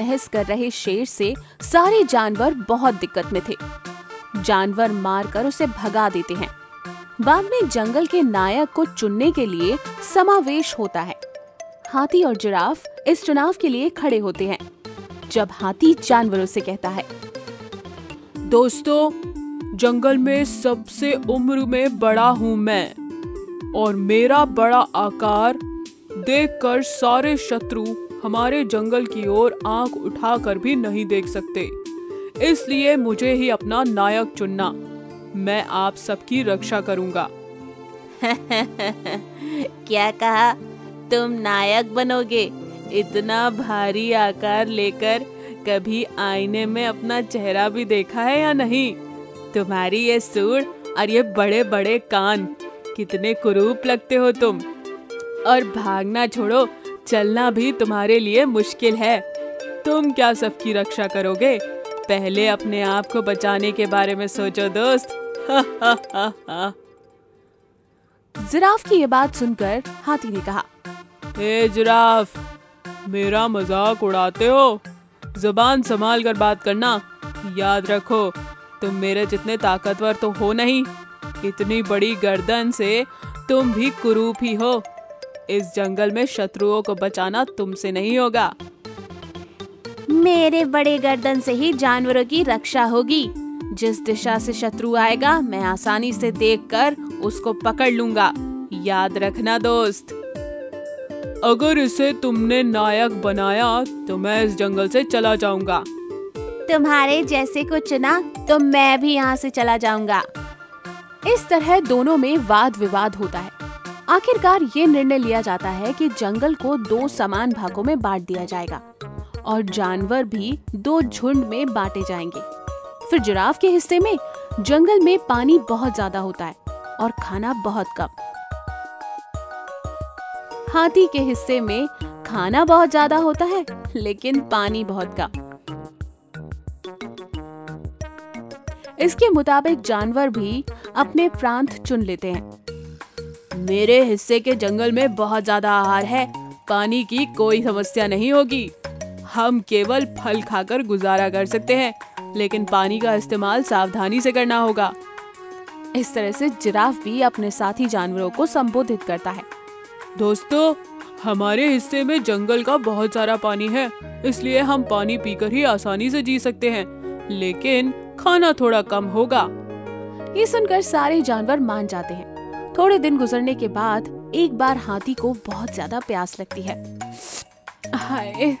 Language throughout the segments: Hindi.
बहस कर रहे शेर से सारे जानवर बहुत दिक्कत में थे। जानवर मारकर उसे भगा देते हैं। बाद में जंगल के नायक को चुनने के लिए समावेश होता है। हाथी और जिराफ इस चुनाव के लिए खड़े होते हैं, जब हाथी जानवरों से कहता है। दोस्तों, जंगल में सबसे उम्र में बड़ा हूँ मैं, और मेरा बड़ा आकार देखकर सारे शत्रु हमारे जंगल की ओर आँख उठाकर भी नहीं देख सकते। इसलिए मुझे ही अपना नायक चुनना। मैं आप सबकी रक्षा करूँगा। क्या कहा? तुम नायक बनोगे। इतना भारी आकार लेकर कभी आईने में अपना चेहरा भी देखा है या नहीं? तुम्हारी ये सूर और ये बड़े बड़े कान, कितने कुरूप लगते हो तुम। और भागना छोड़ो चलना भी तुम्हारे लिए मुश्किल है। तुम क्या सबकी रक्षा करोगे? पहले अपने आप को बचाने के बारे में सोचो दोस्त। जिराफ की ये बात सुनकर हाथी ने कहा ए जिराफ मेरा मज़ाक उड़ाते हो? ज़ुबान संभाल कर बात करना। याद रखो तुम मेरे जितने ताकतवर तो हो नहीं। इतनी बड़ी गर्दन से तुम भी कुरूप ही हो। इस जंगल में शत्रुओं को बचाना तुमसे नहीं होगा। मेरे बड़े गर्दन से ही जानवरों की रक्षा होगी। जिस दिशा से शत्रु आएगा मैं आसानी से देखकर उसको पकड़ लूँगा। याद रखना दोस्त। अगर इसे तुमने नायक बनाया तो मैं इस जंगल से चला जाऊँगा। तुम्हारे जैसे को चुना तो मैं भी यहाँ से चला जाऊँगा। इस तरह दोनों में वाद विवाद होता है। आखिरकार ये निर्णय लिया जाता है कि जंगल को दो समान भागों में बांट दिया जाएगा और जानवर भी दो झुंड में बांटे जाएँगे। फिर जिराफ के हिस्से में जंगल में पानी बहुत ज़्यादा होता है और खाना बहुत कम। हाथी के हिस्से में खाना बहुत ज़्यादा होता है, लेकिन पानी बहुत कम। इसके मुताबिक जानवर भी अपने प्रांत चुन लेते हैं। मेरे हिस्से के जंगल में बहुत ज़्यादा आहार है। पानी की कोई समस्या नहीं होगी। हम केवल फल खाकर गुजारा कर सकते हैं, लेकिन पानी का इस्तेमाल सावधानी से करना होगा। इस तरह से जिराफ भी अपने साथी जानवरों को संबोधित करता है। दोस्तों, हमारे हिस्से में जंगल का बहुत सारा पानी है, इसलिए हम पानी पीकर ही आसानी से जी सकते हैं, लेकिन खाना थोड़ा कम होगा। ये सुनकर सारे जानवर मान जाते हैं। थोड़े दिन गुजरने के बाद एक बार हाथी को बहुत ज़्यादा प्यास लगती है। हाय,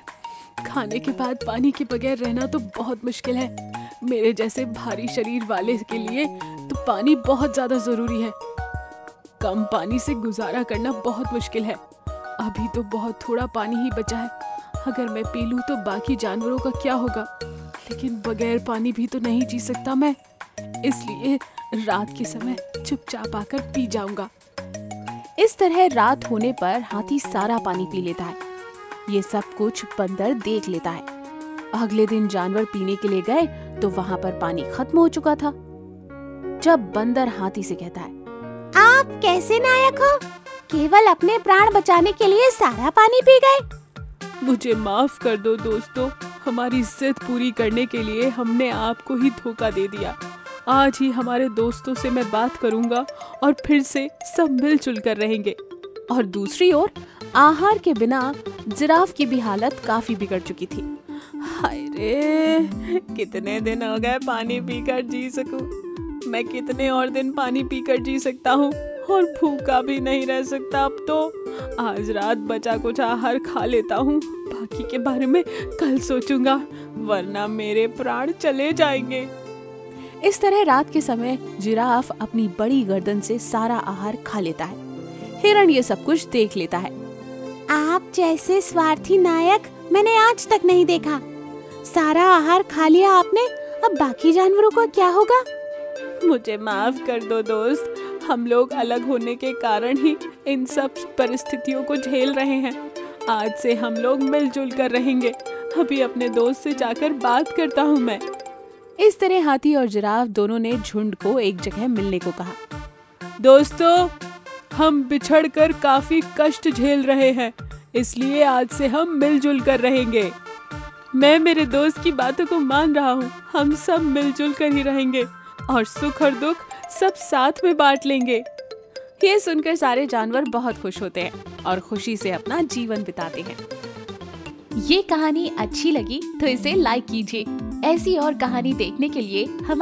खाने के बाद पानी के बगैर रहना तो बहुत मुश्किल है। मेरे जैसे भारी शरीर वाले के लिए तो पानी बहुत ज़्यादा ज़रूरी है। कम पानी से गुजारा करना बहुत मुश्किल है। अभी तो बहुत थोड़ा पानी ही बचा है। अगर मैं पी लूँ तो बाकी जानवरों का क्या होगा? लेकिन बगैर पानी भी तो नहीं जी सकता मैं। इसलिए रात के समय चुपचाप आकर पी जाऊँगा। इस तरह रात होने पर हाथी सारा पानी पी लेता है। ये सब कुछ बंदर देख लेता है। अगले दिन जानवर पीने के लिए गए तो वहाँ पर पानी खत्म हो चुका था। जब बंदर हाथी से कहता है आप कैसे नायक हो? केवल अपने प्राण बचाने के लिए सारा पानी पी गए। मुझे माफ़ कर दो दोस्तों। हमारी इज़्ज़त पूरी करने के लिए हमने आपको ही धोखा दे दिया। आज ही हमारे दोस्तों से मैं बात करूँगा और फिर से सब मिलजुल कर रहेंगे। और दूसरी ओर, आहार के बिना जिराफ की भी हालत काफ़ी बिगड़ चुकी थी। हाय रे, कितने दिन हो गए पानी पीकर जी सकूँ? मैं कितने और दिन पानी पीकर जी सकता हूँ? और भूखा भी नहीं रह सकता अब तो। आज रात बचा कुछ आहार खा लेता हूँ। बाकी के बारे में कल सोचूँगा, वरना मेरे प्राण चले जाएँगे। इस तरह रात के समय जिराफ अपनी बड़ी गर्दन से सारा आहार खा लेता है। हिरण ये सब कुछ देख लेता है। आप जैसे स्वार्थी नायक मैंने आज तक नहीं देखा। सारा आहार खा लिया आपने अब बाकी जानवरों को क्या होगा? मुझे माफ़ कर दो दोस्त हम लोग अलग होने के कारण ही इन सब परिस्थितियों को झेल रहे हैं। आज से हम लोग मिलजुल कर रहेंगे। अभी अपने दोस्त से जाकर बात करता हूँ मैं। इस तरह हाथी और जिराफ दोनों ने झुंड को एक जगह मिलने को कहा। दोस्तों, हम बिछड़ कर काफ़ी कष्ट झेल रहे हैं, इसलिए आज से हम मिलजुल कर रहेंगे। मैं मेरे दोस्त की बातों को मान रहा हूँ, हम सब मिलजुल कर ही रहेंगे और सुख और दुख सब साथ में बांट लेंगे। ये सुनकर सारे जानवर बहुत खुश होते हैं और खुशी से अपना जीवन बिताते हैं। ये कहानी अच्छी लगी तो इसे लाइक कीजिए। ऐसी और कहानी देखने के लिए हमारे